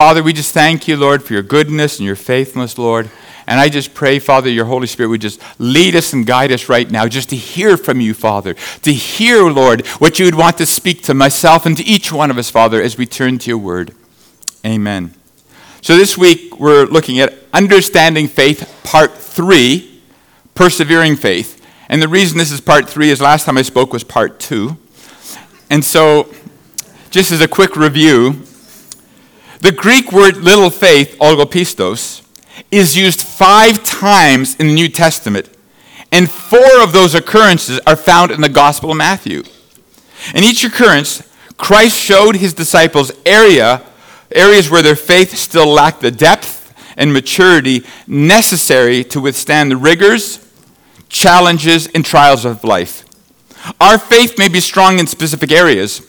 Father, we just thank you, Lord, for your goodness and your faithfulness, Lord. And I just pray, Father, your Holy Spirit would just lead us and guide us right now, just to hear from you, Father. To hear, Lord, what you would want to speak to myself and to each one of us, Father, as we turn to your word. Amen. So this week, we're looking at Understanding Faith, Part 3, Persevering Faith. And the reason this is Part 3 is last time I spoke was Part 2. And so, just as a quick review, the Greek word little faith, oligopistos, is used five times in the New Testament, and four of those occurrences are found in the Gospel of Matthew. In each occurrence, Christ showed his disciples area, areas where their faith still lacked the depth and maturity necessary to withstand the rigors, challenges, and trials of life. Our faith may be strong in specific areas,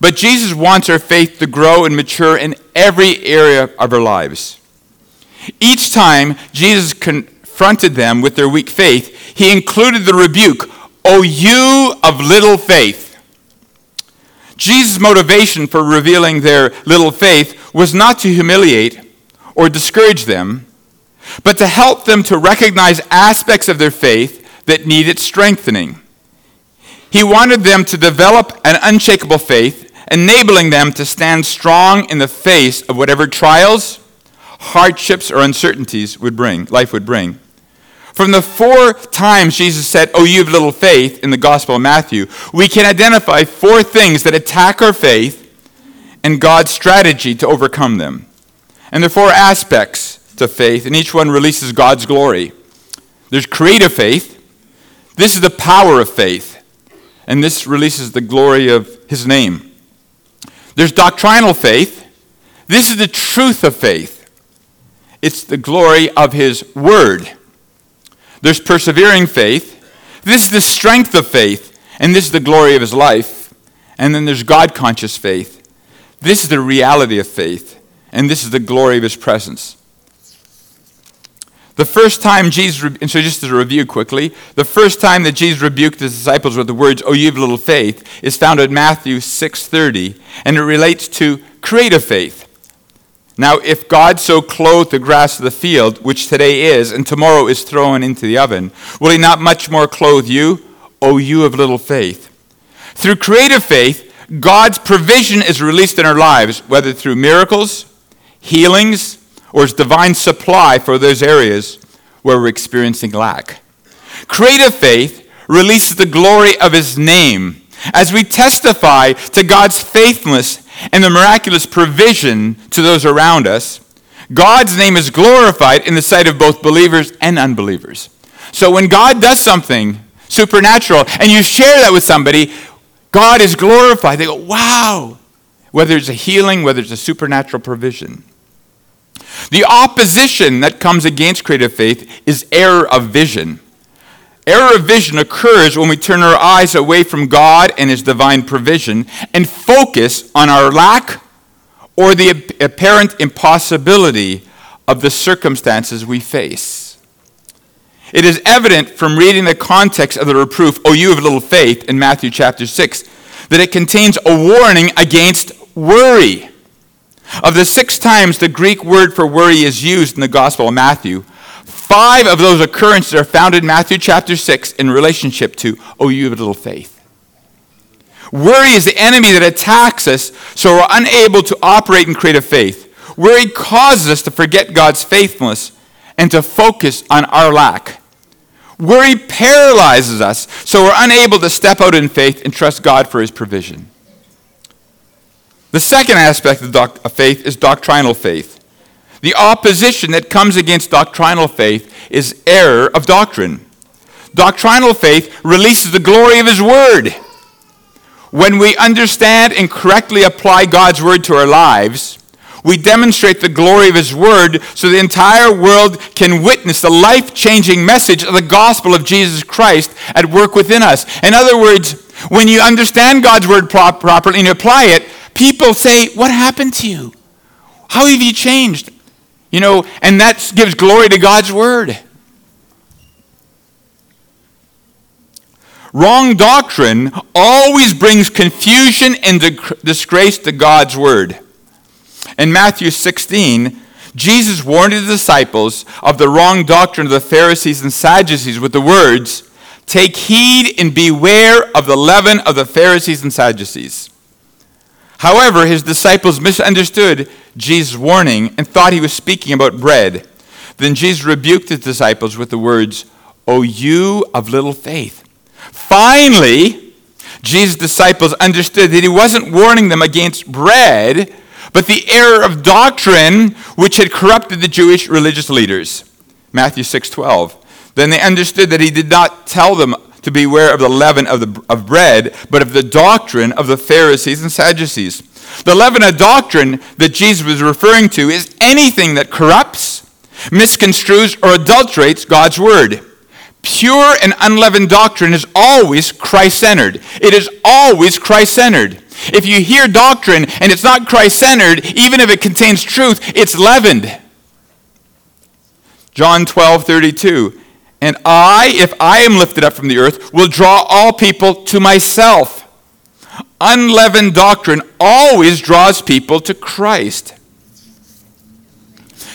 but Jesus wants our faith to grow and mature in every area of our lives. Each time Jesus confronted them with their weak faith, he included the rebuke, O you of little faith. Jesus' motivation for revealing their little faith was not to humiliate or discourage them, but to help them to recognize aspects of their faith that needed strengthening. He wanted them to develop an unshakable faith enabling them to stand strong in the face of whatever trials, hardships, or uncertainties would bring, life would bring. From the four times Jesus said, Oh, you have little faith in the Gospel of Matthew, we can identify four things that attack our faith and God's strategy to overcome them. And there are four aspects to faith, and each one releases God's glory. There's creative faith. This is the power of faith, and this releases the glory of His name. There's doctrinal faith. This is the truth of faith. It's the glory of His Word. There's persevering faith. This is the strength of faith, and this is the glory of His life. And then there's God conscious faith. This is the reality of faith, and this is the glory of His presence. The first time Jesus, and so just to review quickly, the first time that Jesus rebuked his disciples with the words, "Oh, you have little faith," is found in Matthew 6:30, and it relates to creative faith. Now, if God so clothed the grass of the field, which today is, and tomorrow is thrown into the oven, will he not much more clothe you, O you of little faith? Through creative faith, God's provision is released in our lives, whether through miracles, healings, or his divine supply for those areas where we're experiencing lack. Creative faith releases the glory of his name as we testify to God's faithfulness and the miraculous provision to those around us. God's name is glorified in the sight of both believers and unbelievers. So when God does something supernatural and you share that with somebody, God is glorified. They go, wow. Whether it's a healing, whether it's a supernatural provision. The opposition that comes against creative faith is error of vision. Error of vision occurs when we turn our eyes away from God and His divine provision and focus on our lack or the apparent impossibility of the circumstances we face. It is evident from reading the context of the reproof, O you of little faith, in Matthew chapter 6, that it contains a warning against worry. Of the six times the Greek word for worry is used in the Gospel of Matthew, five of those occurrences are found in Matthew chapter 6 in relationship to, oh, you have little faith. Worry is the enemy that attacks us so we're unable to operate in creative faith. Worry causes us to forget God's faithfulness and to focus on our lack. Worry paralyzes us so we're unable to step out in faith and trust God for his provision. The second aspect of, doc- of faith is doctrinal faith. The opposition that comes against doctrinal faith is error of doctrine. Doctrinal faith releases the glory of His Word. When we understand and correctly apply God's Word to our lives, we demonstrate the glory of His Word so the entire world can witness the life changing message of the gospel of Jesus Christ at work within us. In other words, when you understand God's Word properly and you apply it, people say, What happened to you? How have you changed? You know, and that gives glory to God's word. Wrong doctrine always brings confusion and disgrace to God's word. In Matthew 16, Jesus warned his disciples of the wrong doctrine of the Pharisees and Sadducees with the words, Take heed and beware of the leaven of the Pharisees and Sadducees. However, his disciples misunderstood Jesus' warning and thought he was speaking about bread. Then Jesus rebuked his disciples with the words, O you of little faith. Finally, Jesus' disciples understood that he wasn't warning them against bread, but the error of doctrine which had corrupted the Jewish religious leaders. Matthew 6:12. Then they understood that he did not tell them to beware of the leaven of, the, of bread, but of the doctrine of the Pharisees and Sadducees. The leaven of doctrine that Jesus was referring to is anything that corrupts, misconstrues, or adulterates God's word. Pure and unleavened doctrine is always Christ centered. It is always Christ centered. If you hear doctrine and it's not Christ centered, even if it contains truth, it's leavened. John 12, 32. And I, if I am lifted up from the earth, will draw all people to myself. Unleavened doctrine always draws people to Christ.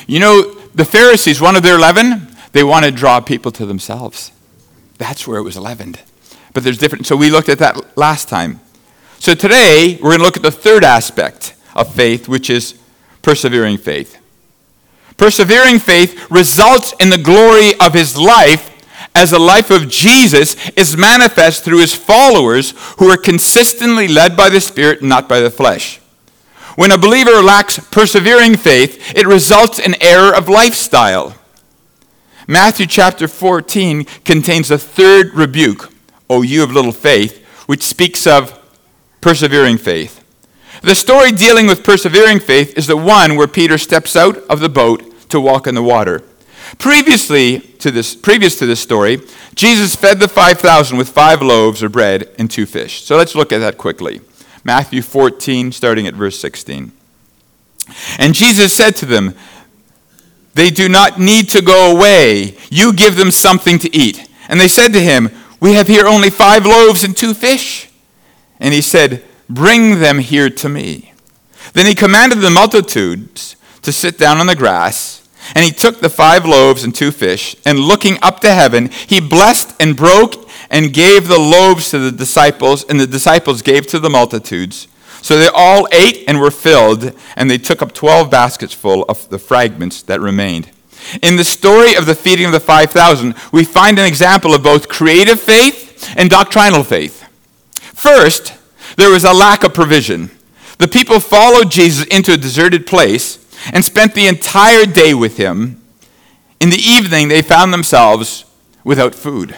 You know, the Pharisees, one of their leaven, they want to draw people to themselves. That's where it was leavened. But there's different. So we looked at that last time. So today, we're going to look at the third aspect of faith, which is persevering faith. Persevering faith results in the glory of his life as the life of Jesus is manifest through his followers who are consistently led by the Spirit not by the flesh. When a believer lacks persevering faith, it results in error of lifestyle. Matthew chapter 14 contains a third rebuke, O you of little faith, which speaks of persevering faith. The story dealing with persevering faith is the one where Peter steps out of the boat to walk in the water. Previously to this, previous to this story, Jesus fed the 5,000 with five loaves of bread and two fish. So let's look at that quickly. Matthew 14, starting at verse 16. And Jesus said to them, They do not need to go away. You give them something to eat. And they said to him, We have here only five loaves and two fish. And he said, Bring them here to me. Then he commanded the multitudes to sit down on the grass. And he took the five loaves and two fish, and looking up to heaven, he blessed and broke and gave the loaves to the disciples, and the disciples gave to the multitudes. So they all ate and were filled, and they took up twelve baskets full of the fragments that remained. In the story of the feeding of the 5,000, we find an example of both creative faith and doctrinal faith. First, there was a lack of provision. The people followed Jesus into a deserted place and spent the entire day with him. In the evening, they found themselves without food.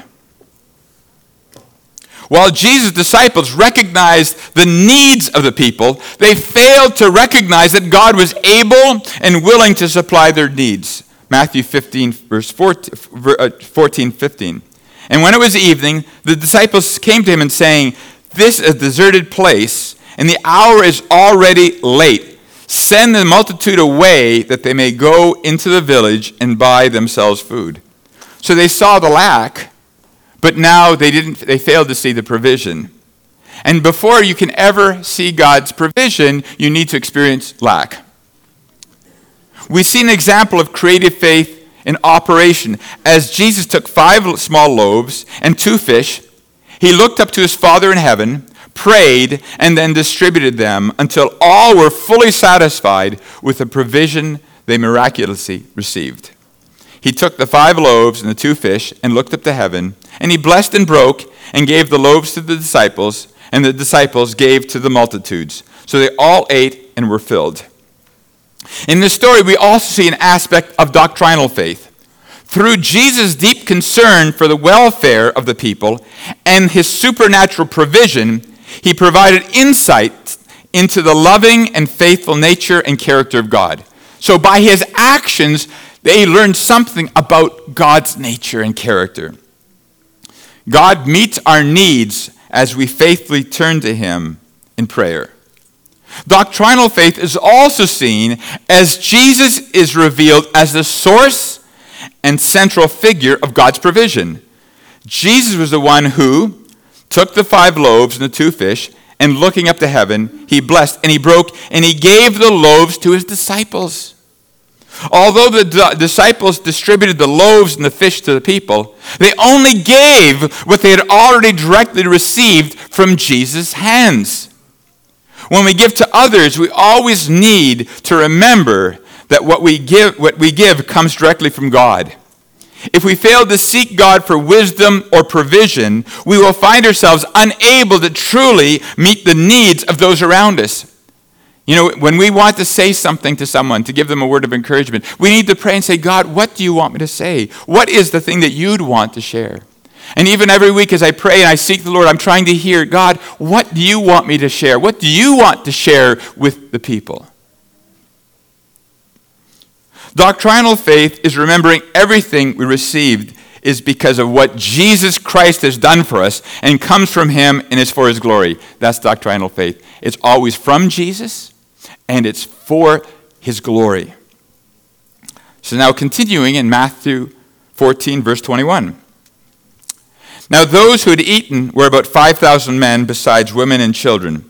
While Jesus' disciples recognized the needs of the people, they failed to recognize that God was able and willing to supply their needs. Matthew 15, verse 14, uh, 14 15. And when it was evening, the disciples came to him and saying, This is a deserted place, and the hour is already late. Send the multitude away that they may go into the village and buy themselves food. So they saw the lack, but now they didn't they failed to see the provision. And before you can ever see God's provision, you need to experience lack. We see an example of creative faith in operation as Jesus took five small loaves and two fish. He looked up to his Father in heaven prayed, and then distributed them until all were fully satisfied with the provision they miraculously received. He took the five loaves and the two fish and looked up to heaven, and he blessed and broke and gave the loaves to the disciples, and the disciples gave to the multitudes. So they all ate and were filled. In this story, we also see an aspect of doctrinal faith. Through Jesus' deep concern for the welfare of the people and his supernatural provision, he provided insight into the loving and faithful nature and character of God. So by his actions, they learned something about God's nature and character. God meets our needs as we faithfully turn to him in prayer. Doctrinal faith is also seen as Jesus is revealed as the source and central figure of God's provision. Jesus was the one who, took the five loaves and the two fish, and looking up to heaven, he blessed and he broke and he gave the loaves to his disciples. Although the disciples distributed the loaves and the fish to the people, they only gave what they had already directly received from Jesus' hands. When we give to others, we always need to remember that what we give, what we give comes directly from God. If we fail to seek God for wisdom or provision, we will find ourselves unable to truly meet the needs of those around us. You know, when we want to say something to someone, to give them a word of encouragement, we need to pray and say, God, what do you want me to say? What is the thing that you'd want to share? And even every week as I pray and I seek the Lord, I'm trying to hear, God, what do you want me to share? What do you want to share with the people? Doctrinal faith is remembering everything we received is because of what Jesus Christ has done for us and comes from him and is for his glory. That's doctrinal faith. It's always from Jesus and it's for his glory. So now continuing in Matthew 14, verse 21. Now those who had eaten were about 5,000 men, besides women and children.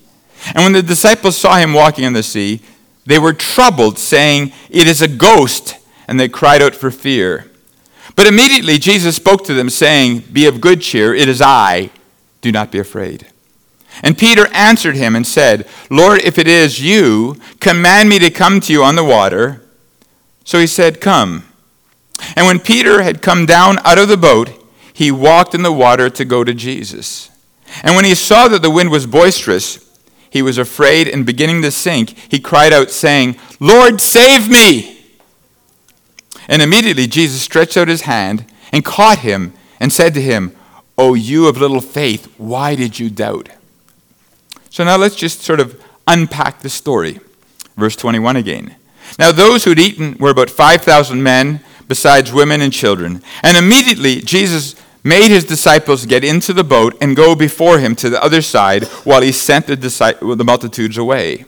And when the disciples saw him walking on the sea, they were troubled, saying, It is a ghost, and they cried out for fear. But immediately Jesus spoke to them, saying, Be of good cheer, it is I, do not be afraid. And Peter answered him and said, Lord, if it is you, command me to come to you on the water. So he said, Come. And when Peter had come down out of the boat, he walked in the water to go to Jesus. And when he saw that the wind was boisterous, he was afraid and beginning to sink, he cried out, saying, Lord, save me! And immediately Jesus stretched out his hand and caught him and said to him, O you of little faith, why did you doubt? So now let's just sort of unpack the story. Verse 21 again. Now those who had eaten were about 5,000 men, besides women and children. And immediately Jesus made his disciples get into the boat and go before him to the other side while he sent the, the multitudes away.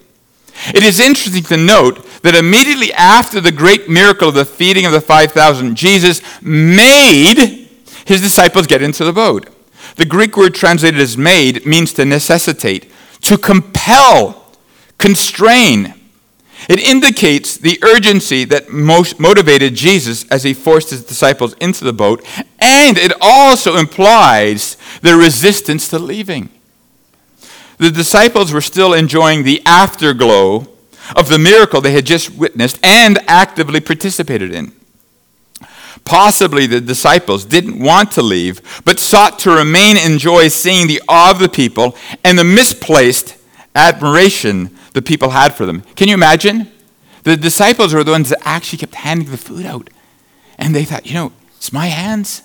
It is interesting to note that immediately after the great miracle of the feeding of the 5,000, Jesus made his disciples get into the boat. The Greek word translated as made means to necessitate, to compel, constrain. It indicates the urgency that most motivated Jesus as he forced his disciples into the boat, and it also implies their resistance to leaving. The disciples were still enjoying the afterglow of the miracle they had just witnessed and actively participated in. Possibly the disciples didn't want to leave, but sought to remain and enjoy seeing the awe of the people and the misplaced admiration the people had for them. Can you imagine? The disciples were the ones that actually kept handing the food out. And they thought, you know, it's my hands.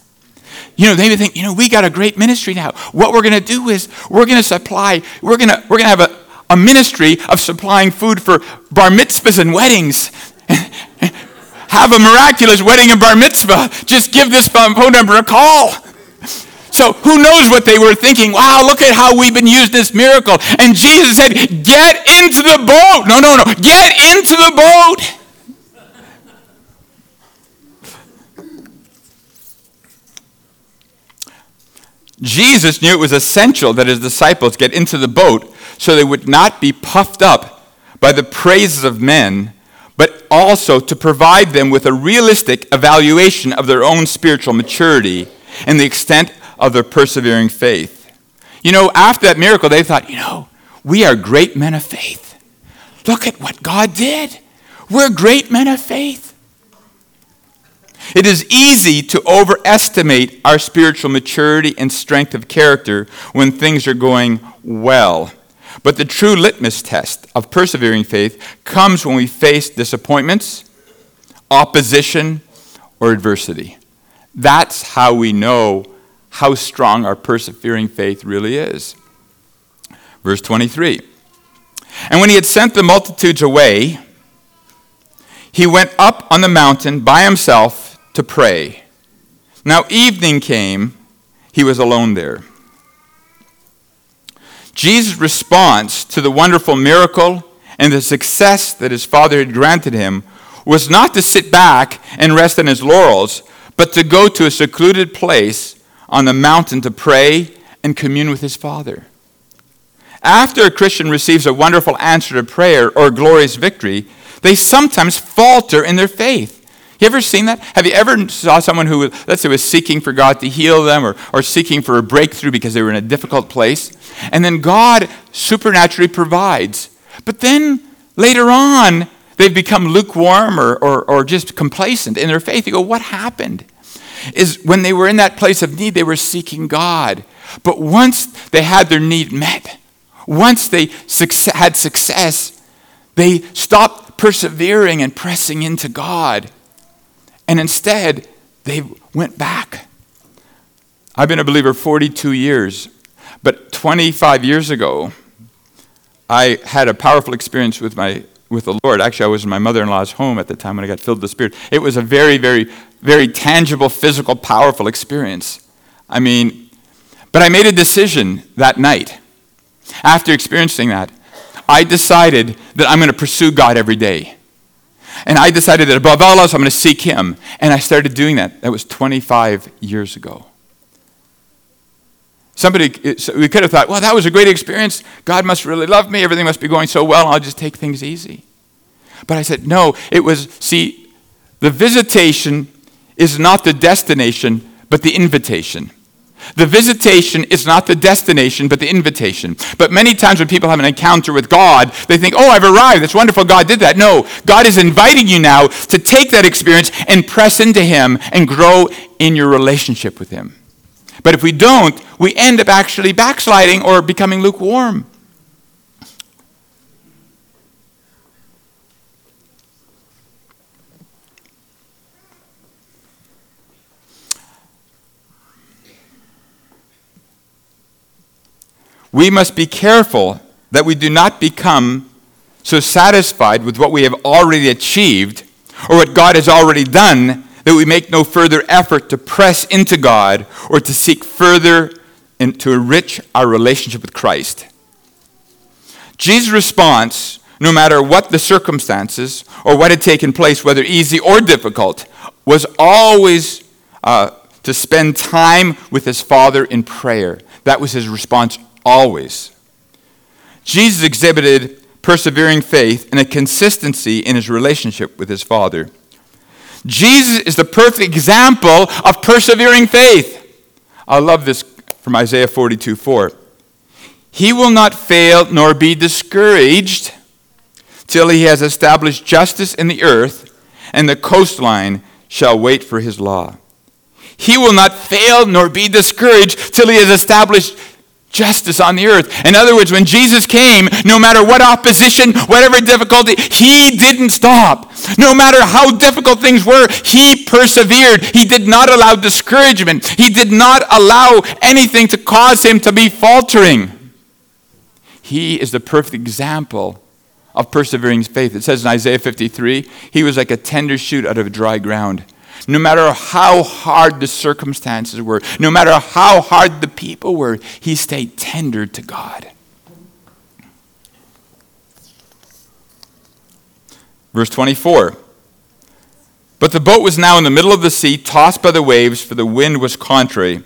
You know, they would think, you know, we got a great ministry now. What we're going to do is we're going to supply, we're going to, we're going to have a, a ministry of supplying food for bar mitzvahs and weddings. have a miraculous wedding and bar mitzvah. Just give this phone number a call. So who knows what they were thinking? Wow, look at how we've been used this miracle. And Jesus said, Get into the boat. No, no, no. Get into the boat. Jesus knew it was essential that his disciples get into the boat so they would not be puffed up by the praises of men, but also to provide them with a realistic evaluation of their own spiritual maturity and the extent of their persevering faith. You know, after that miracle, they thought, you know, we are great men of faith. Look at what God did. We're great men of faith. It is easy to overestimate our spiritual maturity and strength of character when things are going well. But the true litmus test of persevering faith comes when we face disappointments, opposition, or adversity. That's how we know how strong our persevering faith really is. Verse 23 And when he had sent the multitudes away, he went up on the mountain by himself to pray. Now, evening came, he was alone there. Jesus' response to the wonderful miracle and the success that his father had granted him was not to sit back and rest on his laurels, but to go to a secluded place on the mountain to pray and commune with his father. After a Christian receives a wonderful answer to prayer or a glorious victory, they sometimes falter in their faith. You ever seen that? Have you ever saw someone who, let's say, was seeking for God to heal them or, or seeking for a breakthrough because they were in a difficult place? And then God supernaturally provides. But then later on, they've become lukewarm or, or, or just complacent in their faith. You go, what happened? Is when they were in that place of need, they were seeking God. But once they had their need met, once they had success, they stopped persevering and pressing into God. And instead, they went back. I've been a believer 42 years, but 25 years ago, I had a powerful experience with my with the Lord. Actually, I was in my mother-in-law's home at the time when I got filled with the Spirit. It was a very, very, very tangible, physical, powerful experience. I mean, but I made a decision that night. After experiencing that, I decided that I'm going to pursue God every day. And I decided that above all else, I'm going to seek Him. And I started doing that. That was 25 years ago. Somebody, we could have thought, well, that was a great experience. God must really love me. Everything must be going so well. I'll just take things easy. But I said, no, it was, see, the visitation is not the destination, but the invitation. The visitation is not the destination, but the invitation. But many times when people have an encounter with God, they think, oh, I've arrived. It's wonderful. God did that. No, God is inviting you now to take that experience and press into Him and grow in your relationship with Him. But if we don't, we end up actually backsliding or becoming lukewarm. we must be careful that we do not become so satisfied with what we have already achieved or what God has already done that we make no further effort to press into God or to seek further and to enrich our relationship with Christ. Jesus' response, no matter what the circumstances or what had taken place, whether easy or difficult, was always uh, to spend time with his Father in prayer. That was his response always. Jesus exhibited persevering faith and a consistency in his relationship with his Father. Jesus is the perfect example of persevering faith. I love this from Isaiah 42 4. He will not fail nor be discouraged till he has established justice in the earth, and the coastline shall wait for his law. He will not fail nor be discouraged till he has established justice on the earth. In other words, when Jesus came, no matter what opposition, whatever difficulty, he didn't stop. No matter how difficult things were, he persevered. He did not allow discouragement. He did not allow anything to cause him to be faltering. He is the perfect example of persevering faith. It says in Isaiah 53, he was like a tender shoot out of dry ground. No matter how hard the circumstances were, no matter how hard the people were, he stayed tender to God. Verse 24. But the boat was now in the middle of the sea, tossed by the waves, for the wind was contrary.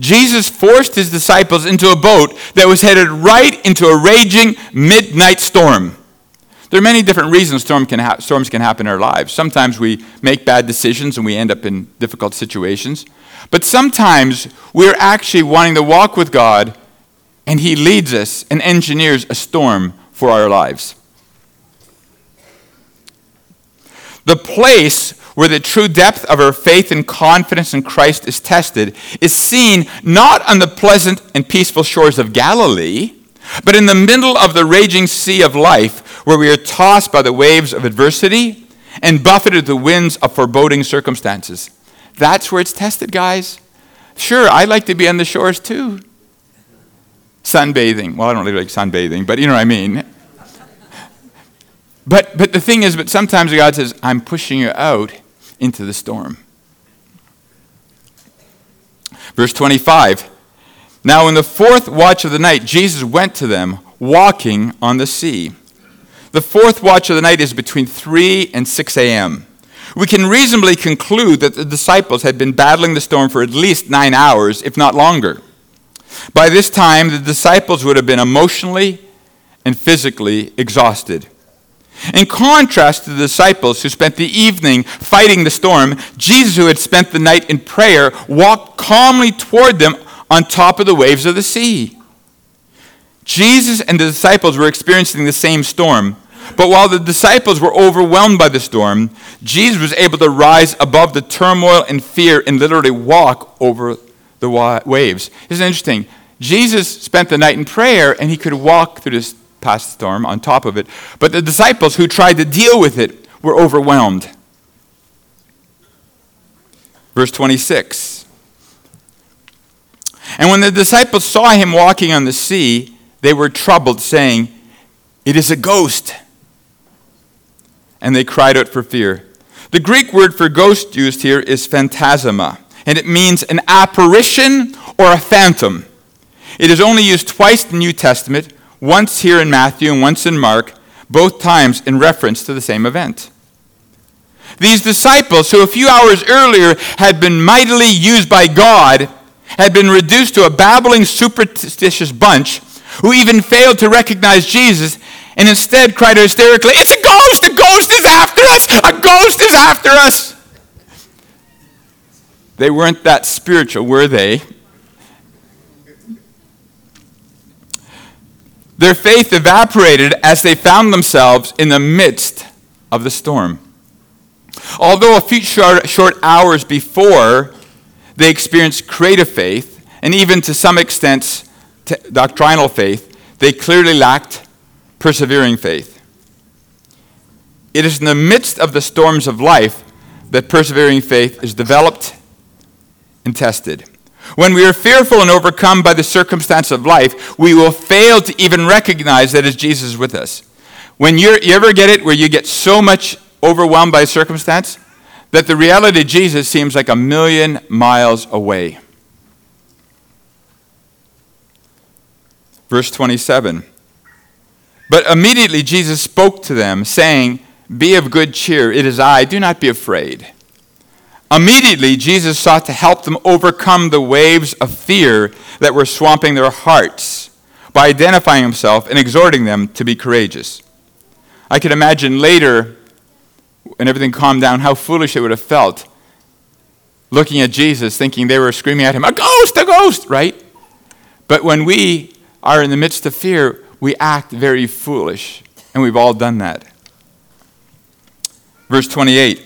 Jesus forced his disciples into a boat that was headed right into a raging midnight storm. There are many different reasons storm can ha- storms can happen in our lives. Sometimes we make bad decisions and we end up in difficult situations. But sometimes we're actually wanting to walk with God and He leads us and engineers a storm for our lives. The place where the true depth of our faith and confidence in Christ is tested is seen not on the pleasant and peaceful shores of Galilee, but in the middle of the raging sea of life where we are tossed by the waves of adversity and buffeted the winds of foreboding circumstances. That's where it's tested, guys. Sure, I like to be on the shores too. Sunbathing. Well, I don't really like sunbathing, but you know what I mean. But, but the thing is, but sometimes God says, I'm pushing you out into the storm. Verse 25 Now, in the fourth watch of the night, Jesus went to them, walking on the sea. The fourth watch of the night is between 3 and 6 a.m. We can reasonably conclude that the disciples had been battling the storm for at least nine hours, if not longer. By this time, the disciples would have been emotionally and physically exhausted. In contrast to the disciples who spent the evening fighting the storm, Jesus, who had spent the night in prayer, walked calmly toward them on top of the waves of the sea. Jesus and the disciples were experiencing the same storm, but while the disciples were overwhelmed by the storm, Jesus was able to rise above the turmoil and fear and literally walk over the waves. Isn't interesting? Jesus spent the night in prayer and he could walk through this past storm on top of it. But the disciples who tried to deal with it were overwhelmed. Verse 26. And when the disciples saw him walking on the sea, they were troubled, saying, It is a ghost. And they cried out for fear. The Greek word for ghost used here is phantasma, and it means an apparition or a phantom. It is only used twice in the New Testament, once here in Matthew and once in Mark, both times in reference to the same event. These disciples, who a few hours earlier had been mightily used by God, had been reduced to a babbling, superstitious bunch who even failed to recognize Jesus and instead cried hysterically, It's a ghost! A ghost is after us! A ghost is after us! They weren't that spiritual, were they? Their faith evaporated as they found themselves in the midst of the storm. Although a few short, hours before, they experienced creative faith, and even to some extent, doctrinal faith, they clearly lacked persevering faith. It is in the midst of the storms of life that persevering faith is developed and tested. When we are fearful and overcome by the circumstance of life, we will fail to even recognize that Jesus with us. When you ever get it where you get so much overwhelmed by circumstance that the reality of Jesus seems like a million miles away. Verse 27. But immediately Jesus spoke to them, saying, Be of good cheer, it is I, do not be afraid. Immediately, Jesus sought to help them overcome the waves of fear that were swamping their hearts by identifying himself and exhorting them to be courageous. I can imagine later, when everything calmed down, how foolish they would have felt looking at Jesus, thinking they were screaming at him, A ghost, a ghost, right? But when we are in the midst of fear, we act very foolish, and we've all done that. Verse 28.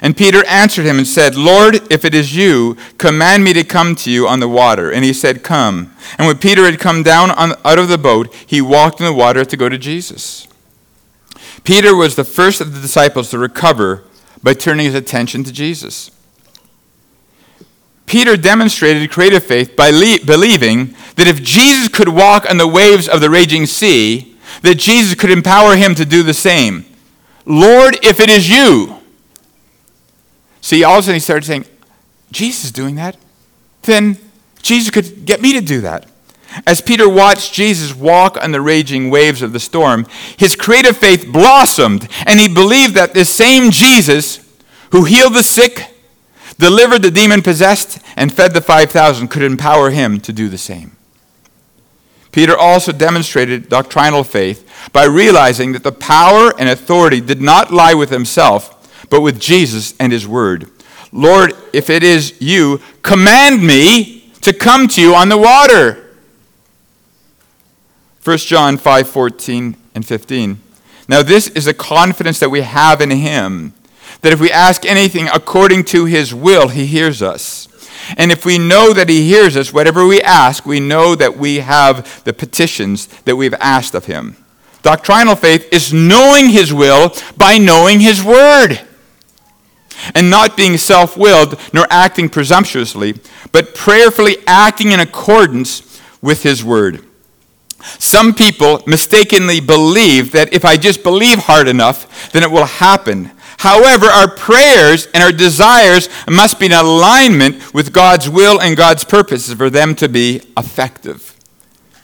And Peter answered him and said, Lord, if it is you, command me to come to you on the water. And he said, Come. And when Peter had come down on, out of the boat, he walked in the water to go to Jesus. Peter was the first of the disciples to recover by turning his attention to Jesus. Peter demonstrated creative faith by le- believing that if Jesus could walk on the waves of the raging sea, that Jesus could empower him to do the same. Lord, if it is you, See, all of a sudden he started saying, Jesus is doing that. Then Jesus could get me to do that. As Peter watched Jesus walk on the raging waves of the storm, his creative faith blossomed, and he believed that this same Jesus who healed the sick, delivered the demon possessed, and fed the 5,000 could empower him to do the same. Peter also demonstrated doctrinal faith by realizing that the power and authority did not lie with himself, but with Jesus and his word. Lord, if it is you, command me to come to you on the water. 1 John 5 14 and 15. Now, this is the confidence that we have in him that if we ask anything according to his will, he hears us. And if we know that he hears us, whatever we ask, we know that we have the petitions that we've asked of him. Doctrinal faith is knowing his will by knowing his word and not being self willed nor acting presumptuously, but prayerfully acting in accordance with His word. Some people mistakenly believe that if I just believe hard enough, then it will happen. However, our prayers and our desires must be in alignment with God's will and God's purposes for them to be effective.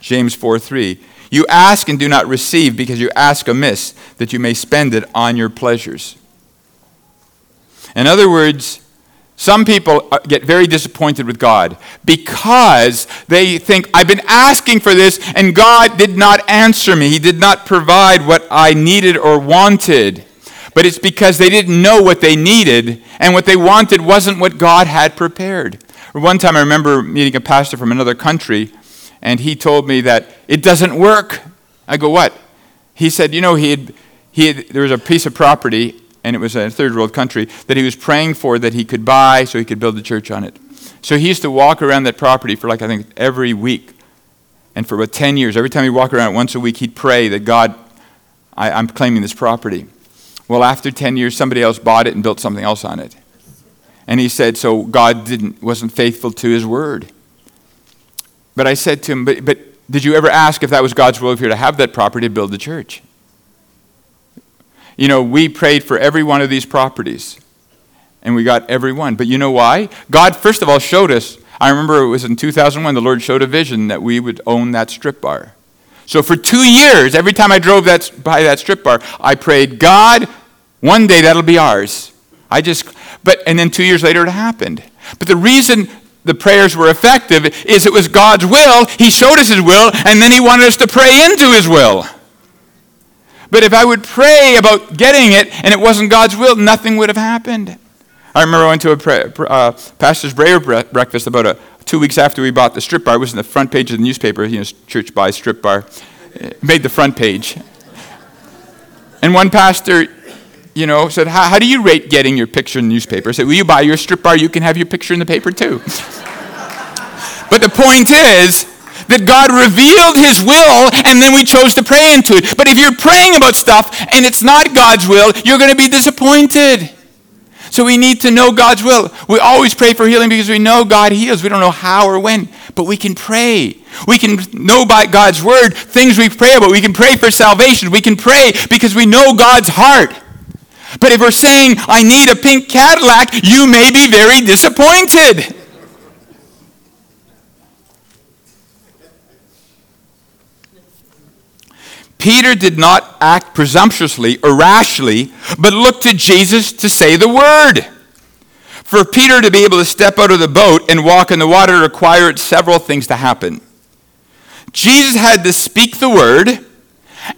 James 4 3. You ask and do not receive because you ask amiss, that you may spend it on your pleasures. In other words, some people uh, get very disappointed with God because they think, I've been asking for this and God did not answer me. He did not provide what I needed or wanted. But it's because they didn't know what they needed and what they wanted wasn't what God had prepared. One time I remember meeting a pastor from another country and he told me that it doesn't work. I go, what? He said, you know, he he there was a piece of property, and it was a third world country, that he was praying for that he could buy so he could build a church on it. So he used to walk around that property for like, I think, every week. And for about 10 years, every time he'd walk around once a week, he'd pray that God, I, I'm claiming this property. Well, after 10 years, somebody else bought it and built something else on it. And he said, so God didn't, wasn't faithful to his word. But I said to him, but, but did you ever ask if that was God's will for you to have that property to build the church? You know, we prayed for every one of these properties, and we got every one. But you know why? God, first of all, showed us. I remember it was in 2001, the Lord showed a vision that we would own that strip bar. So for two years, every time I drove that, by that strip bar, I prayed, God, one day that'll be ours. I just, but, and then two years later it happened. But the reason the prayers were effective is it was God's will. He showed us His will, and then He wanted us to pray into His will. But if I would pray about getting it and it wasn't God's will, nothing would have happened. I remember I went to a uh, pastor's prayer breakfast about a, two weeks after we bought the strip bar. It was in the front page of the newspaper. You know, church buys strip bar. It made the front page. And one pastor you know, said, how, how do you rate getting your picture in the newspaper? I said, Will you buy your strip bar? You can have your picture in the paper too. but the point is that God revealed His will and then we chose to pray into it. But if you're praying about stuff and it's not God's will, you're going to be disappointed. So we need to know God's will. We always pray for healing because we know God heals. We don't know how or when, but we can pray. We can know by God's word things we pray about. We can pray for salvation. We can pray because we know God's heart. But if we're saying, I need a pink Cadillac, you may be very disappointed. Peter did not act presumptuously or rashly, but looked to Jesus to say the word. For Peter to be able to step out of the boat and walk in the water required several things to happen. Jesus had to speak the word,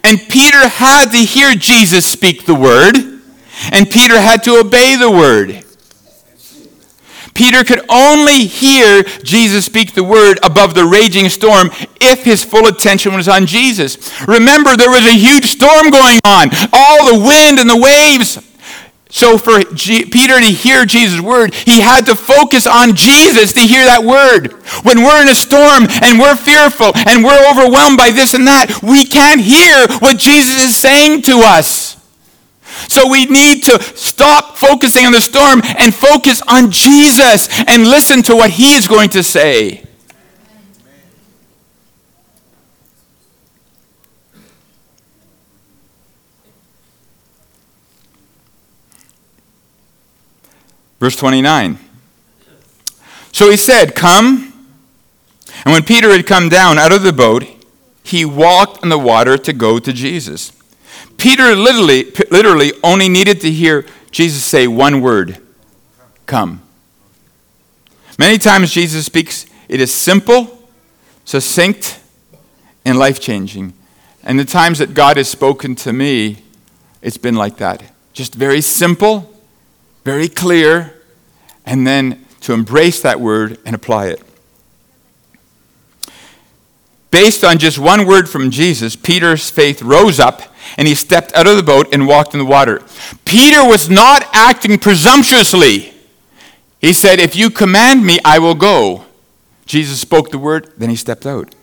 and Peter had to hear Jesus speak the word. And Peter had to obey the word. Peter could only hear Jesus speak the word above the raging storm if his full attention was on Jesus. Remember, there was a huge storm going on, all the wind and the waves. So, for G- Peter to hear Jesus' word, he had to focus on Jesus to hear that word. When we're in a storm and we're fearful and we're overwhelmed by this and that, we can't hear what Jesus is saying to us. So we need to stop focusing on the storm and focus on Jesus and listen to what he is going to say. Verse 29. So he said, Come. And when Peter had come down out of the boat, he walked on the water to go to Jesus. Peter literally, literally only needed to hear Jesus say one word come. Many times Jesus speaks, it is simple, succinct, and life changing. And the times that God has spoken to me, it's been like that. Just very simple, very clear, and then to embrace that word and apply it. Based on just one word from Jesus, Peter's faith rose up and he stepped out of the boat and walked in the water. Peter was not acting presumptuously. He said, If you command me, I will go. Jesus spoke the word, then he stepped out.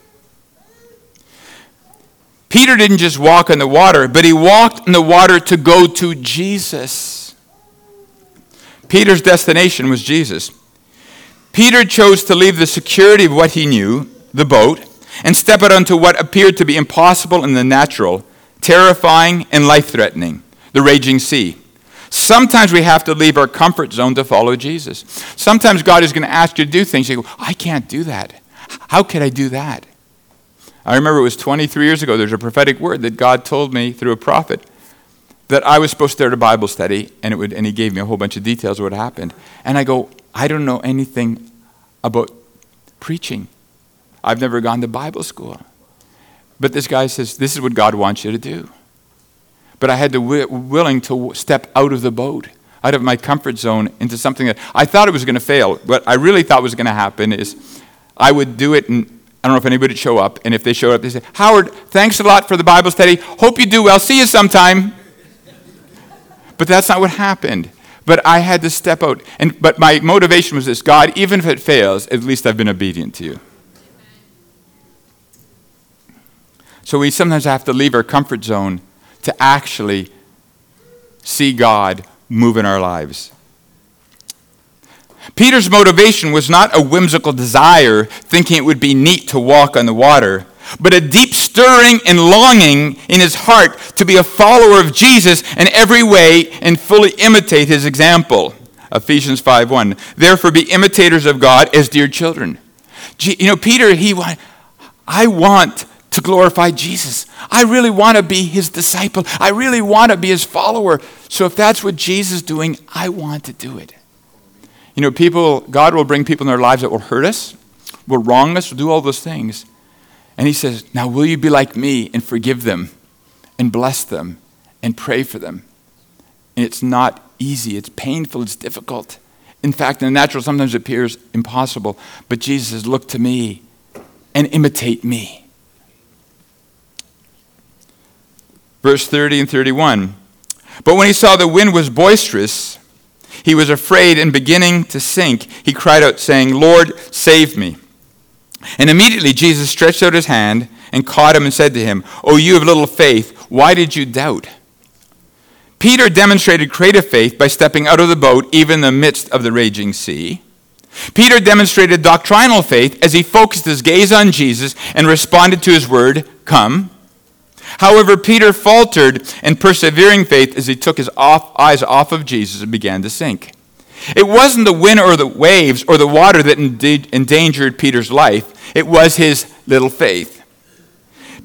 Peter didn't just walk on the water, but he walked in the water to go to Jesus. Peter's destination was Jesus. Peter chose to leave the security of what he knew, the boat, and step out onto what appeared to be impossible in the natural, terrifying, and life threatening the raging sea. Sometimes we have to leave our comfort zone to follow Jesus. Sometimes God is going to ask you to do things. You go, I can't do that. How could I do that? I remember it was 23 years ago, there's a prophetic word that God told me through a prophet that I was supposed to start a Bible study, and, it would, and he gave me a whole bunch of details of what happened. And I go, I don't know anything about preaching. I've never gone to Bible school. But this guy says, This is what God wants you to do. But I had to be willing to step out of the boat, out of my comfort zone, into something that I thought it was going to fail. What I really thought was going to happen is I would do it, and I don't know if anybody would show up. And if they showed up, they say, Howard, thanks a lot for the Bible study. Hope you do well. See you sometime. but that's not what happened. But I had to step out. And, but my motivation was this God, even if it fails, at least I've been obedient to you. So we sometimes have to leave our comfort zone to actually see God move in our lives. Peter's motivation was not a whimsical desire, thinking it would be neat to walk on the water, but a deep stirring and longing in his heart to be a follower of Jesus in every way and fully imitate his example. Ephesians 5:1. Therefore be imitators of God as dear children. You know, Peter, he I want to glorify Jesus. I really want to be his disciple. I really want to be his follower. So if that's what Jesus is doing, I want to do it. You know, people, God will bring people in their lives that will hurt us, will wrong us, will do all those things. And he says, Now will you be like me and forgive them and bless them and pray for them? And it's not easy, it's painful, it's difficult. In fact, in the natural, sometimes it appears impossible. But Jesus says, Look to me and imitate me. Verse 30 and 31. But when he saw the wind was boisterous, he was afraid and beginning to sink. He cried out, saying, Lord, save me. And immediately Jesus stretched out his hand and caught him and said to him, O you of little faith, why did you doubt? Peter demonstrated creative faith by stepping out of the boat, even in the midst of the raging sea. Peter demonstrated doctrinal faith as he focused his gaze on Jesus and responded to his word, Come. However, Peter faltered in persevering faith as he took his off, eyes off of Jesus and began to sink. It wasn't the wind or the waves or the water that endangered Peter's life, it was his little faith.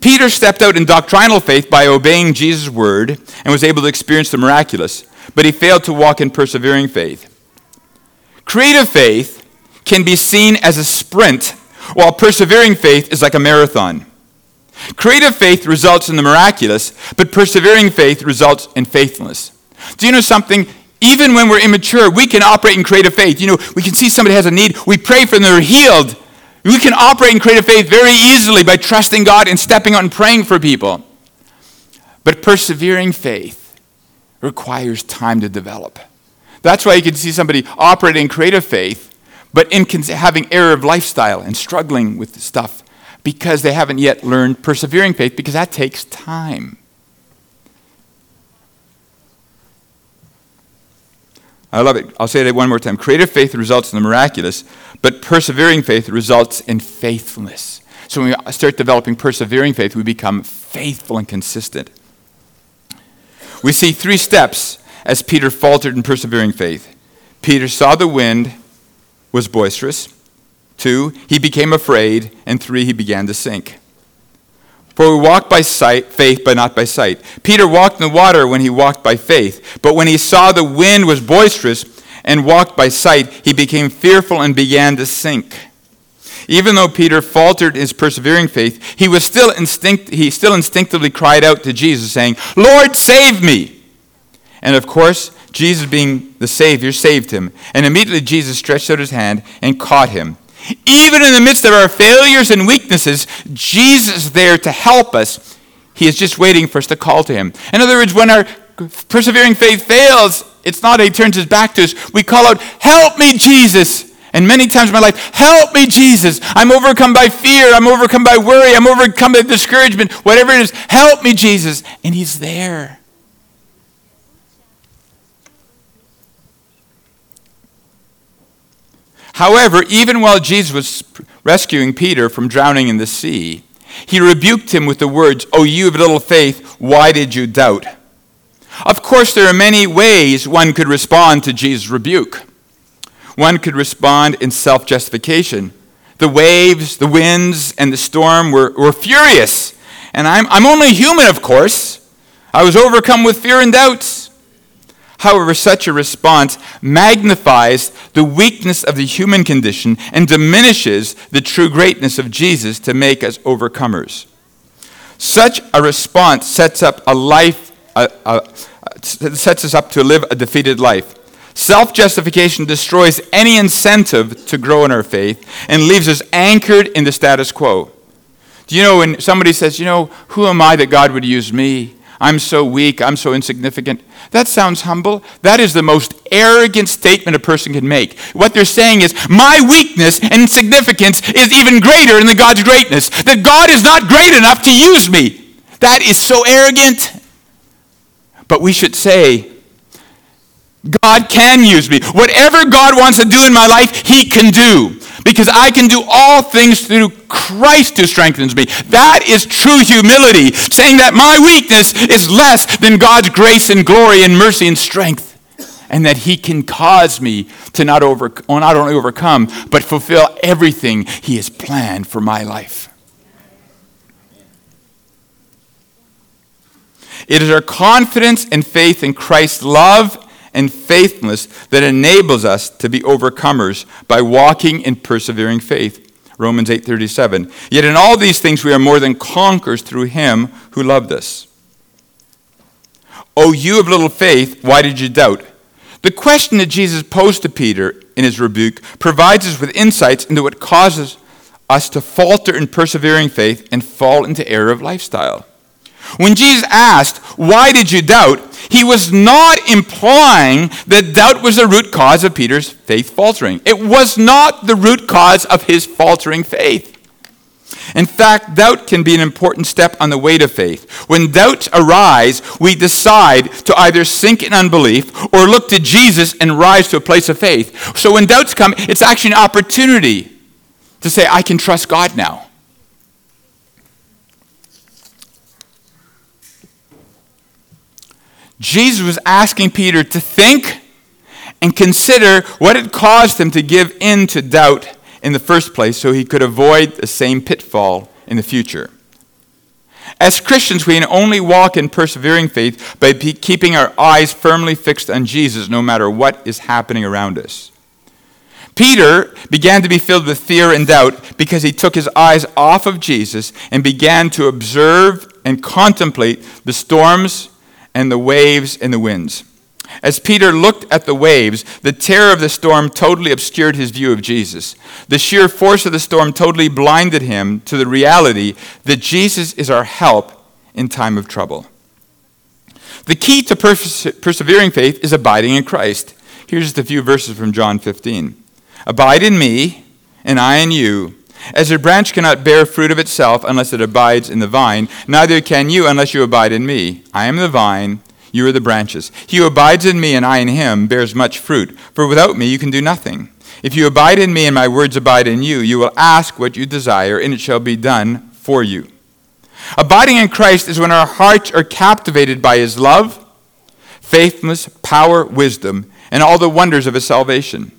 Peter stepped out in doctrinal faith by obeying Jesus' word and was able to experience the miraculous, but he failed to walk in persevering faith. Creative faith can be seen as a sprint, while persevering faith is like a marathon. Creative faith results in the miraculous, but persevering faith results in faithfulness. Do you know something? Even when we're immature, we can operate in creative faith. You know, we can see somebody has a need, we pray for them, they're healed. We can operate in creative faith very easily by trusting God and stepping out and praying for people. But persevering faith requires time to develop. That's why you can see somebody operating in creative faith, but in having error of lifestyle and struggling with stuff because they haven't yet learned persevering faith, because that takes time. I love it. I'll say that one more time. Creative faith results in the miraculous, but persevering faith results in faithfulness. So when we start developing persevering faith, we become faithful and consistent. We see three steps as Peter faltered in persevering faith. Peter saw the wind was boisterous. Two, he became afraid. And three, he began to sink. For we walk by sight, faith, but not by sight. Peter walked in the water when he walked by faith. But when he saw the wind was boisterous and walked by sight, he became fearful and began to sink. Even though Peter faltered his persevering faith, he was still instinct, he still instinctively cried out to Jesus, saying, Lord, save me. And of course, Jesus, being the Savior, saved him. And immediately Jesus stretched out his hand and caught him. Even in the midst of our failures and weaknesses, Jesus is there to help us. He is just waiting for us to call to him. In other words, when our persevering faith fails, it's not he turns his back to us. We call out, Help me, Jesus. And many times in my life, help me, Jesus. I'm overcome by fear. I'm overcome by worry. I'm overcome by discouragement. Whatever it is, help me, Jesus. And he's there. However, even while Jesus was rescuing Peter from drowning in the sea, he rebuked him with the words, O you of little faith, why did you doubt? Of course, there are many ways one could respond to Jesus' rebuke. One could respond in self justification. The waves, the winds, and the storm were, were furious. And I'm, I'm only human, of course. I was overcome with fear and doubts. However, such a response magnifies the weakness of the human condition and diminishes the true greatness of Jesus to make us overcomers. Such a response sets up a life, uh, uh, sets us up to live a defeated life. Self justification destroys any incentive to grow in our faith and leaves us anchored in the status quo. Do you know when somebody says, You know, who am I that God would use me? I'm so weak, I'm so insignificant. That sounds humble. That is the most arrogant statement a person can make. What they're saying is, my weakness and insignificance is even greater than God's greatness. That God is not great enough to use me. That is so arrogant. But we should say, God can use me. Whatever God wants to do in my life, He can do. Because I can do all things through Christ who strengthens me. That is true humility, saying that my weakness is less than God's grace and glory and mercy and strength. And that He can cause me to not, over, not only overcome, but fulfill everything He has planned for my life. It is our confidence and faith in Christ's love and faithfulness that enables us to be overcomers by walking in persevering faith. Romans 8:37. Yet in all these things we are more than conquerors through him who loved us. O you of little faith, why did you doubt? The question that Jesus posed to Peter in his rebuke provides us with insights into what causes us to falter in persevering faith and fall into error of lifestyle. When Jesus asked, Why did you doubt? he was not implying that doubt was the root cause of Peter's faith faltering. It was not the root cause of his faltering faith. In fact, doubt can be an important step on the way to faith. When doubts arise, we decide to either sink in unbelief or look to Jesus and rise to a place of faith. So when doubts come, it's actually an opportunity to say, I can trust God now. Jesus was asking Peter to think and consider what had caused him to give in to doubt in the first place so he could avoid the same pitfall in the future. As Christians, we can only walk in persevering faith by keeping our eyes firmly fixed on Jesus no matter what is happening around us. Peter began to be filled with fear and doubt because he took his eyes off of Jesus and began to observe and contemplate the storms and the waves and the winds. As Peter looked at the waves, the terror of the storm totally obscured his view of Jesus. The sheer force of the storm totally blinded him to the reality that Jesus is our help in time of trouble. The key to perse- persevering faith is abiding in Christ. Here's just a few verses from John 15. Abide in me, and I in you as a branch cannot bear fruit of itself unless it abides in the vine, neither can you unless you abide in me. I am the vine, you are the branches. He who abides in me and I in him bears much fruit, for without me you can do nothing. If you abide in me and my words abide in you, you will ask what you desire, and it shall be done for you. Abiding in Christ is when our hearts are captivated by his love, faithfulness, power, wisdom, and all the wonders of his salvation.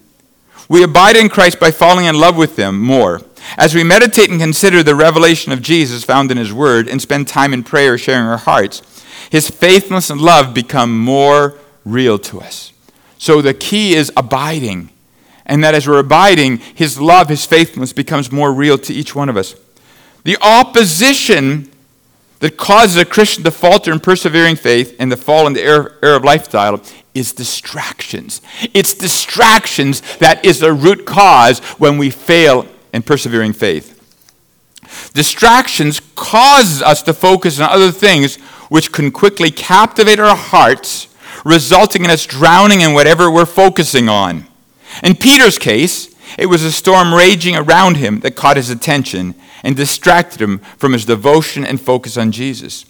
We abide in Christ by falling in love with him more as we meditate and consider the revelation of Jesus found in His Word and spend time in prayer sharing our hearts, His faithfulness and love become more real to us. So the key is abiding. And that as we're abiding, His love, His faithfulness becomes more real to each one of us. The opposition that causes a Christian to falter in persevering faith and to fall into error, error of lifestyle is distractions. It's distractions that is the root cause when we fail and persevering faith. Distractions cause us to focus on other things which can quickly captivate our hearts, resulting in us drowning in whatever we're focusing on. In Peter's case, it was a storm raging around him that caught his attention and distracted him from his devotion and focus on Jesus.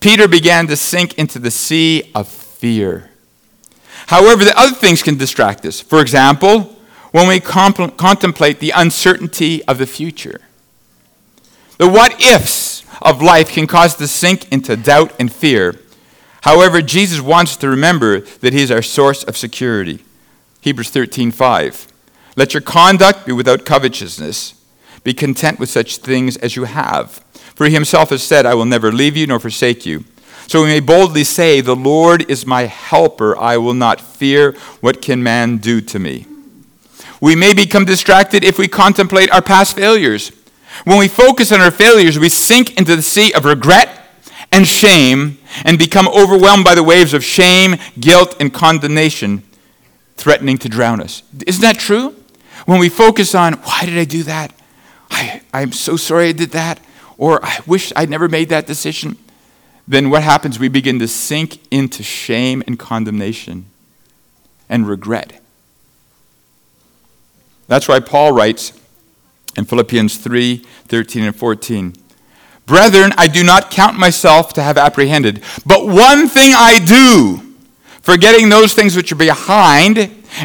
Peter began to sink into the sea of fear. However, the other things can distract us. For example, when we comp- contemplate the uncertainty of the future. The what ifs of life can cause us to sink into doubt and fear. However, Jesus wants us to remember that He is our source of security. Hebrews 13 5. Let your conduct be without covetousness. Be content with such things as you have. For He Himself has said, I will never leave you nor forsake you. So we may boldly say, The Lord is my helper. I will not fear. What can man do to me? We may become distracted if we contemplate our past failures. When we focus on our failures, we sink into the sea of regret and shame and become overwhelmed by the waves of shame, guilt, and condemnation threatening to drown us. Isn't that true? When we focus on, why did I do that? I, I'm so sorry I did that. Or I wish I'd never made that decision then what happens? We begin to sink into shame and condemnation and regret. That's why Paul writes in Philippians 3 13 and 14. Brethren, I do not count myself to have apprehended, but one thing I do, forgetting those things which are behind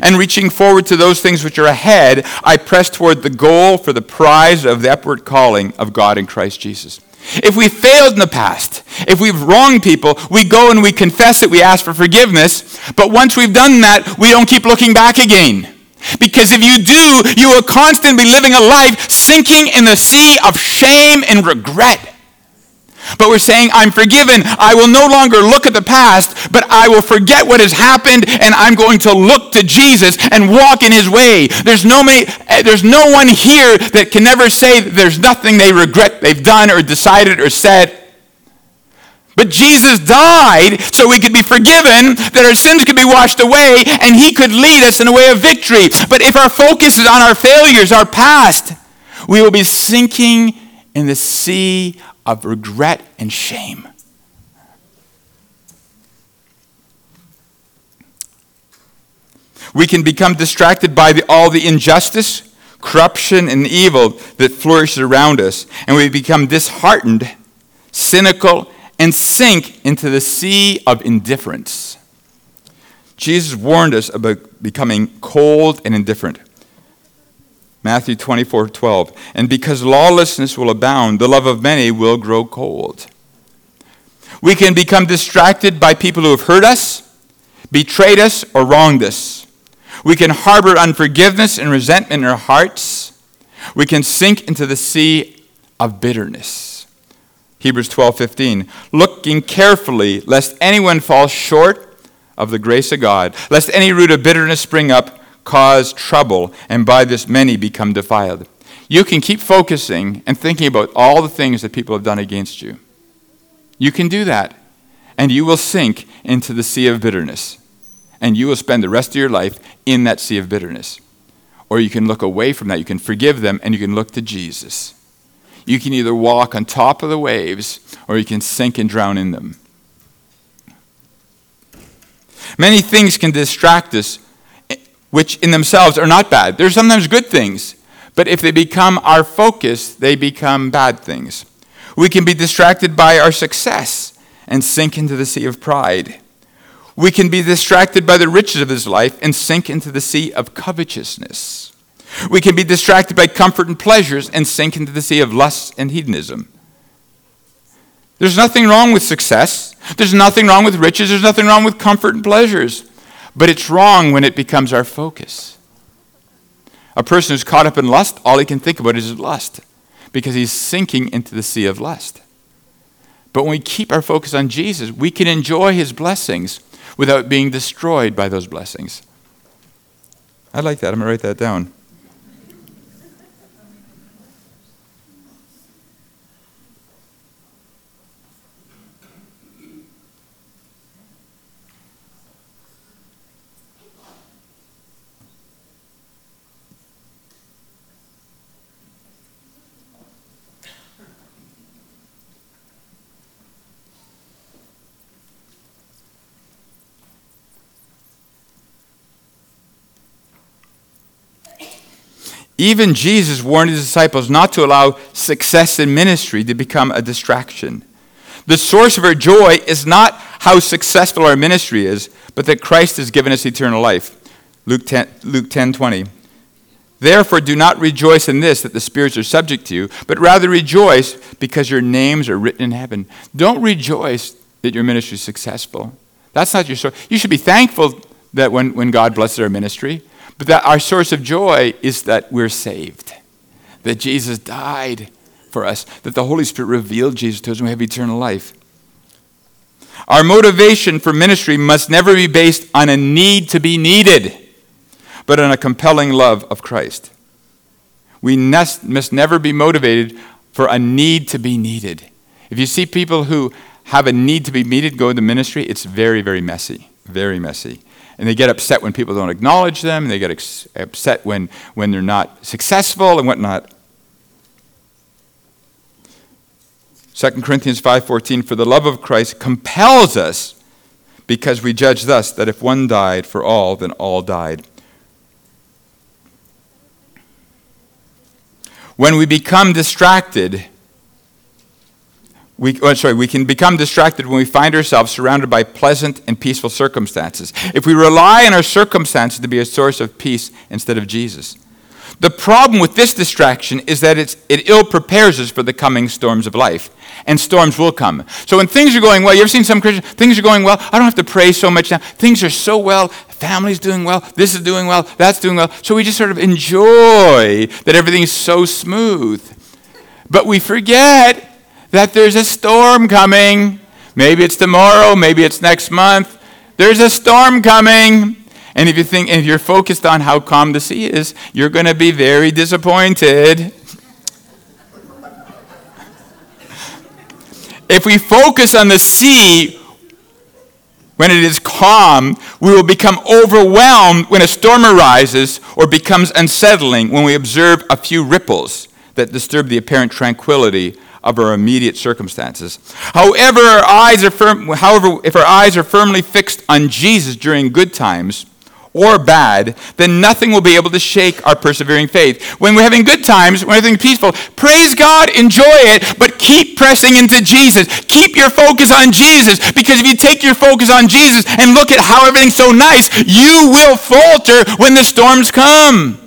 and reaching forward to those things which are ahead, I press toward the goal for the prize of the upward calling of God in Christ Jesus. If we failed in the past, if we've wronged people, we go and we confess it, we ask for forgiveness. But once we've done that, we don't keep looking back again. Because if you do, you will constantly be living a life sinking in the sea of shame and regret. But we're saying, I'm forgiven. I will no longer look at the past, but I will forget what has happened, and I'm going to look to Jesus and walk in his way. There's no, eh, there's no one here that can ever say there's nothing they regret they've done or decided or said. But Jesus died so we could be forgiven, that our sins could be washed away, and he could lead us in a way of victory. But if our focus is on our failures, our past, we will be sinking in the sea of regret and shame. We can become distracted by the, all the injustice, corruption, and evil that flourishes around us, and we become disheartened, cynical, and sink into the sea of indifference. Jesus warned us about becoming cold and indifferent. Matthew 24 12. And because lawlessness will abound, the love of many will grow cold. We can become distracted by people who have hurt us, betrayed us, or wronged us. We can harbor unforgiveness and resentment in our hearts. We can sink into the sea of bitterness. Hebrews 12:15 looking carefully lest anyone fall short of the grace of God lest any root of bitterness spring up cause trouble, and by this many become defiled. You can keep focusing and thinking about all the things that people have done against you. You can do that, and you will sink into the sea of bitterness. And you will spend the rest of your life in that sea of bitterness. Or you can look away from that. You can forgive them, and you can look to Jesus. You can either walk on top of the waves, or you can sink and drown in them. Many things can distract us which in themselves are not bad. They're sometimes good things, but if they become our focus, they become bad things. We can be distracted by our success and sink into the sea of pride. We can be distracted by the riches of this life and sink into the sea of covetousness. We can be distracted by comfort and pleasures and sink into the sea of lust and hedonism. There's nothing wrong with success. There's nothing wrong with riches. There's nothing wrong with comfort and pleasures. But it's wrong when it becomes our focus. A person who's caught up in lust, all he can think about is lust because he's sinking into the sea of lust. But when we keep our focus on Jesus, we can enjoy his blessings without being destroyed by those blessings. I like that. I'm going to write that down. Even Jesus warned his disciples not to allow success in ministry to become a distraction. The source of our joy is not how successful our ministry is, but that Christ has given us eternal life. Luke 10, Luke 10 20. Therefore, do not rejoice in this that the spirits are subject to you, but rather rejoice because your names are written in heaven. Don't rejoice that your ministry is successful. That's not your source. You should be thankful that when, when God blesses our ministry, but that our source of joy is that we're saved, that Jesus died for us, that the Holy Spirit revealed Jesus to us and we have eternal life. Our motivation for ministry must never be based on a need to be needed but on a compelling love of Christ. We must never be motivated for a need to be needed. If you see people who have a need to be needed go into ministry, it's very, very messy. Very messy. And they get upset when people don't acknowledge them, and they get ex- upset when, when they're not successful and whatnot. 2 Corinthians 5:14 for the love of Christ compels us because we judge thus that if one died for all then all died. When we become distracted, we, oh, sorry, we can become distracted when we find ourselves surrounded by pleasant and peaceful circumstances. If we rely on our circumstances to be a source of peace instead of Jesus. The problem with this distraction is that it ill prepares us for the coming storms of life. And storms will come. So when things are going well, you ever seen some Christians? Things are going well. I don't have to pray so much now. Things are so well. Family's doing well. This is doing well. That's doing well. So we just sort of enjoy that everything's so smooth. But we forget that there's a storm coming. Maybe it's tomorrow. Maybe it's next month. There's a storm coming. And if you think, if you're focused on how calm the sea is, you're going to be very disappointed. if we focus on the sea when it is calm, we will become overwhelmed when a storm arises or becomes unsettling when we observe a few ripples that disturb the apparent tranquility of our immediate circumstances. However, our eyes are firm, however, if our eyes are firmly fixed on Jesus during good times, or bad, then nothing will be able to shake our persevering faith. When we're having good times, when everything's peaceful, praise God, enjoy it, but keep pressing into Jesus. Keep your focus on Jesus, because if you take your focus on Jesus and look at how everything's so nice, you will falter when the storms come.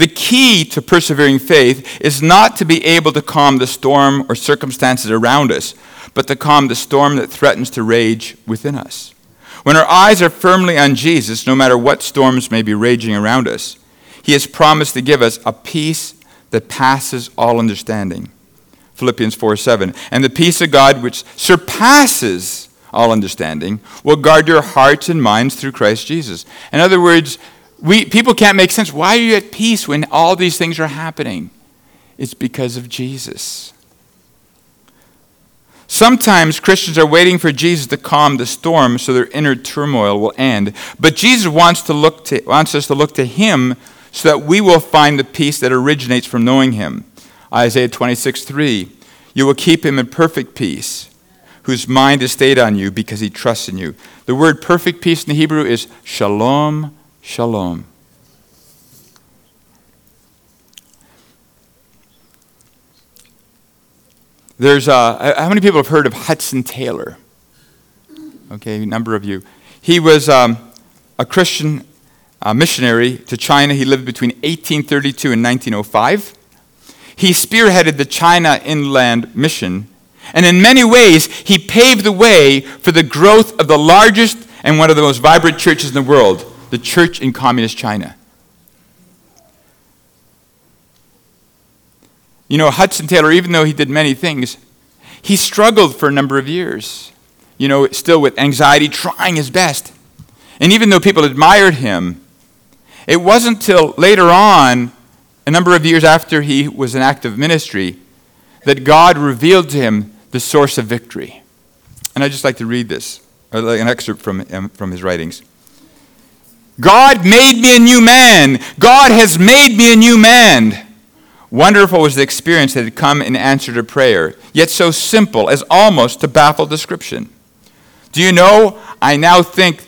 The key to persevering faith is not to be able to calm the storm or circumstances around us, but to calm the storm that threatens to rage within us. When our eyes are firmly on Jesus, no matter what storms may be raging around us, He has promised to give us a peace that passes all understanding. Philippians 4 7. And the peace of God, which surpasses all understanding, will guard your hearts and minds through Christ Jesus. In other words, we, people can't make sense. Why are you at peace when all these things are happening? It's because of Jesus. Sometimes Christians are waiting for Jesus to calm the storm so their inner turmoil will end. But Jesus wants, to look to, wants us to look to Him so that we will find the peace that originates from knowing Him. Isaiah 26, 3. You will keep him in perfect peace, whose mind is stayed on you because he trusts in you. The word perfect peace in the Hebrew is shalom Shalom. There's uh, how many people have heard of Hudson Taylor? Okay, a number of you. He was um, a Christian uh, missionary to China. He lived between 1832 and 1905. He spearheaded the China Inland Mission, and in many ways, he paved the way for the growth of the largest and one of the most vibrant churches in the world, the church in communist China. You know, Hudson Taylor, even though he did many things, he struggled for a number of years. You know, still with anxiety, trying his best. And even though people admired him, it wasn't till later on, a number of years after he was in active ministry, that God revealed to him the source of victory. And I'd just like to read this, uh, an excerpt from, from his writings. God made me a new man. God has made me a new man. Wonderful was the experience that had come in answer to prayer, yet so simple as almost to baffle description. Do you know, I now think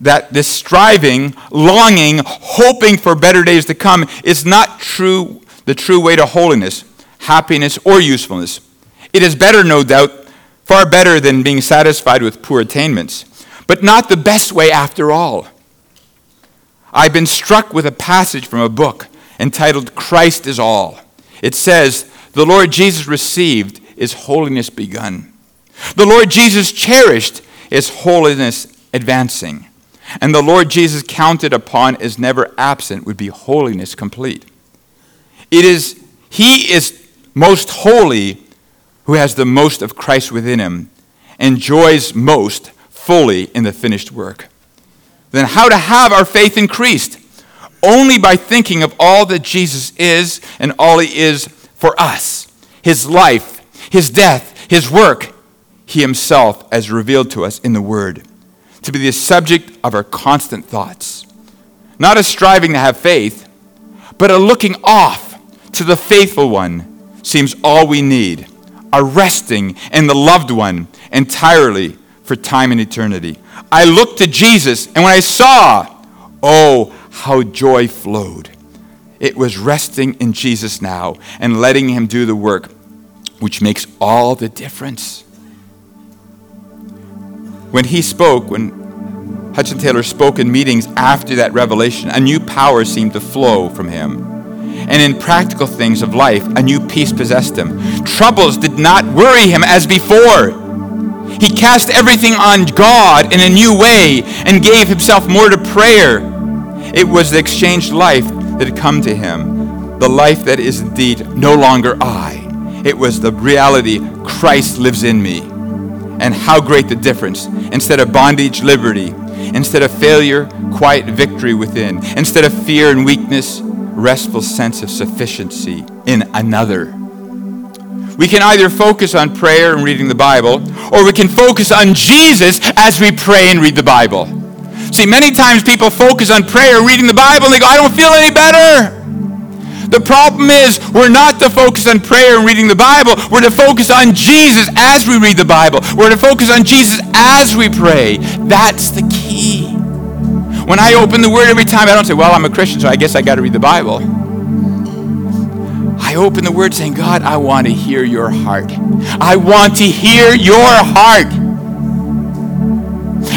that this striving, longing, hoping for better days to come is not true, the true way to holiness, happiness, or usefulness. It is better, no doubt, far better than being satisfied with poor attainments, but not the best way after all. I've been struck with a passage from a book entitled Christ is All. It says, The Lord Jesus received is holiness begun. The Lord Jesus cherished is holiness advancing. And the Lord Jesus counted upon is never absent would be holiness complete. It is he is most holy who has the most of Christ within him, enjoys most fully in the finished work. Then how to have our faith increased? Only by thinking of all that Jesus is and all he is for us. His life, his death, his work, he himself as revealed to us in the word. To be the subject of our constant thoughts. Not a striving to have faith, but a looking off to the faithful one seems all we need. A resting in the loved one entirely for time and eternity. I looked to Jesus, and when I saw, oh, how joy flowed. It was resting in Jesus now and letting Him do the work, which makes all the difference. When He spoke, when Hudson Taylor spoke in meetings after that revelation, a new power seemed to flow from Him. And in practical things of life, a new peace possessed him. Troubles did not worry him as before. He cast everything on God in a new way and gave himself more to prayer. It was the exchanged life that had come to him, the life that is indeed no longer I. It was the reality Christ lives in me. And how great the difference. Instead of bondage, liberty. Instead of failure, quiet victory within. Instead of fear and weakness, restful sense of sufficiency in another. We can either focus on prayer and reading the Bible, or we can focus on Jesus as we pray and read the Bible. See, many times people focus on prayer, reading the Bible, and they go, I don't feel any better. The problem is, we're not to focus on prayer and reading the Bible. We're to focus on Jesus as we read the Bible. We're to focus on Jesus as we pray. That's the key. When I open the Word every time, I don't say, Well, I'm a Christian, so I guess I got to read the Bible. I open the Word saying, God, I want to hear your heart. I want to hear your heart.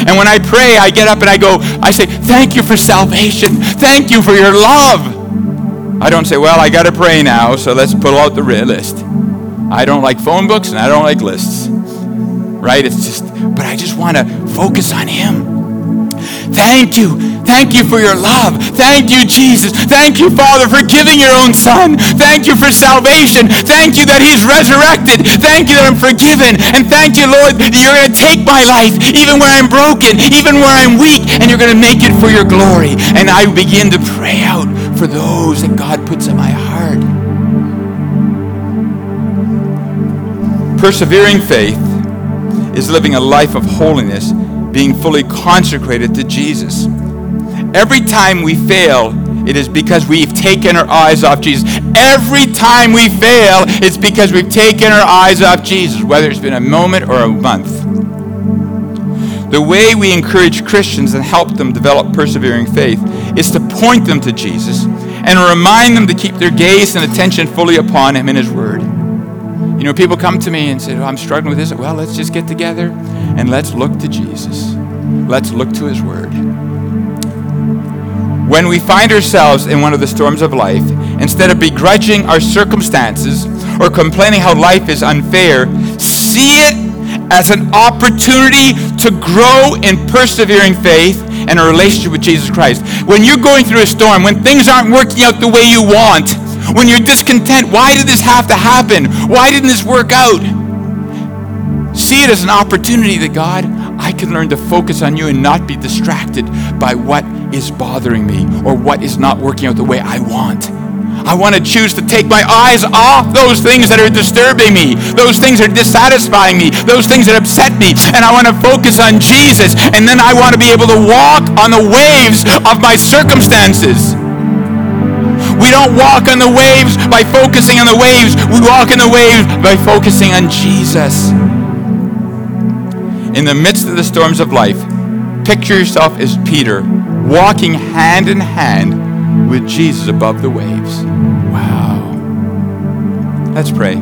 And when I pray, I get up and I go, I say, Thank you for salvation. Thank you for your love. I don't say, Well, I got to pray now, so let's pull out the list. I don't like phone books and I don't like lists. Right? It's just, but I just want to focus on Him. Thank you. Thank you for your love. Thank you, Jesus. Thank you, Father, for giving your own Son. Thank you for salvation. Thank you that He's resurrected. Thank you that I'm forgiven. And thank you, Lord, that you're going to take my life, even where I'm broken, even where I'm weak, and you're going to make it for your glory. And I begin to pray out for those that God puts in my heart. Persevering faith is living a life of holiness being fully consecrated to Jesus. Every time we fail, it is because we've taken our eyes off Jesus. Every time we fail, it's because we've taken our eyes off Jesus, whether it's been a moment or a month. The way we encourage Christians and help them develop persevering faith is to point them to Jesus and remind them to keep their gaze and attention fully upon Him and His Word. You know, people come to me and say, oh, I'm struggling with this. Well, let's just get together and let's look to Jesus. Let's look to his word. When we find ourselves in one of the storms of life, instead of begrudging our circumstances or complaining how life is unfair, see it as an opportunity to grow in persevering faith and a relationship with Jesus Christ. When you're going through a storm, when things aren't working out the way you want, when you're discontent, why did this have to happen? Why didn't this work out? See it as an opportunity that God, I can learn to focus on you and not be distracted by what is bothering me or what is not working out the way I want. I want to choose to take my eyes off those things that are disturbing me, those things that are dissatisfying me, those things that upset me, and I want to focus on Jesus. And then I want to be able to walk on the waves of my circumstances. We don't walk on the waves by focusing on the waves. We walk on the waves by focusing on Jesus. In the midst of the storms of life, picture yourself as Peter walking hand in hand with Jesus above the waves. Wow. Let's pray.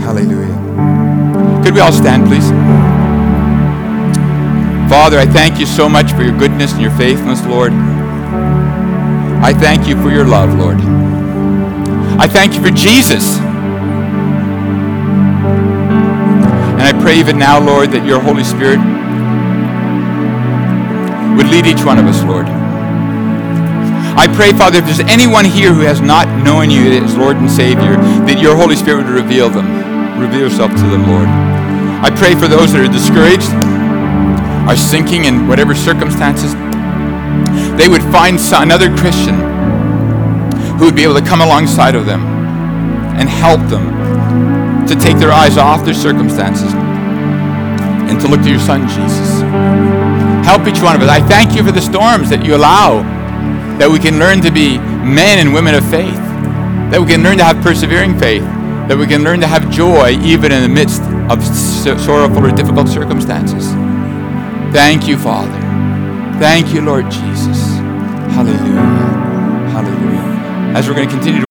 Hallelujah. Could we all stand, please? Father, I thank you so much for your goodness and your faithfulness, Lord. I thank you for your love, Lord. I thank you for Jesus. I pray even now, Lord, that your Holy Spirit would lead each one of us, Lord. I pray, Father, if there's anyone here who has not known you as Lord and Savior, that your Holy Spirit would reveal them, reveal yourself to them, Lord. I pray for those that are discouraged, are sinking in whatever circumstances, they would find another Christian who would be able to come alongside of them and help them to take their eyes off their circumstances and to look to your Son, Jesus. Help each one of us. I thank you for the storms that you allow, that we can learn to be men and women of faith, that we can learn to have persevering faith, that we can learn to have joy even in the midst of sorrowful or difficult circumstances. Thank you, Father. Thank you, Lord Jesus. Hallelujah. Hallelujah. As we're going to continue to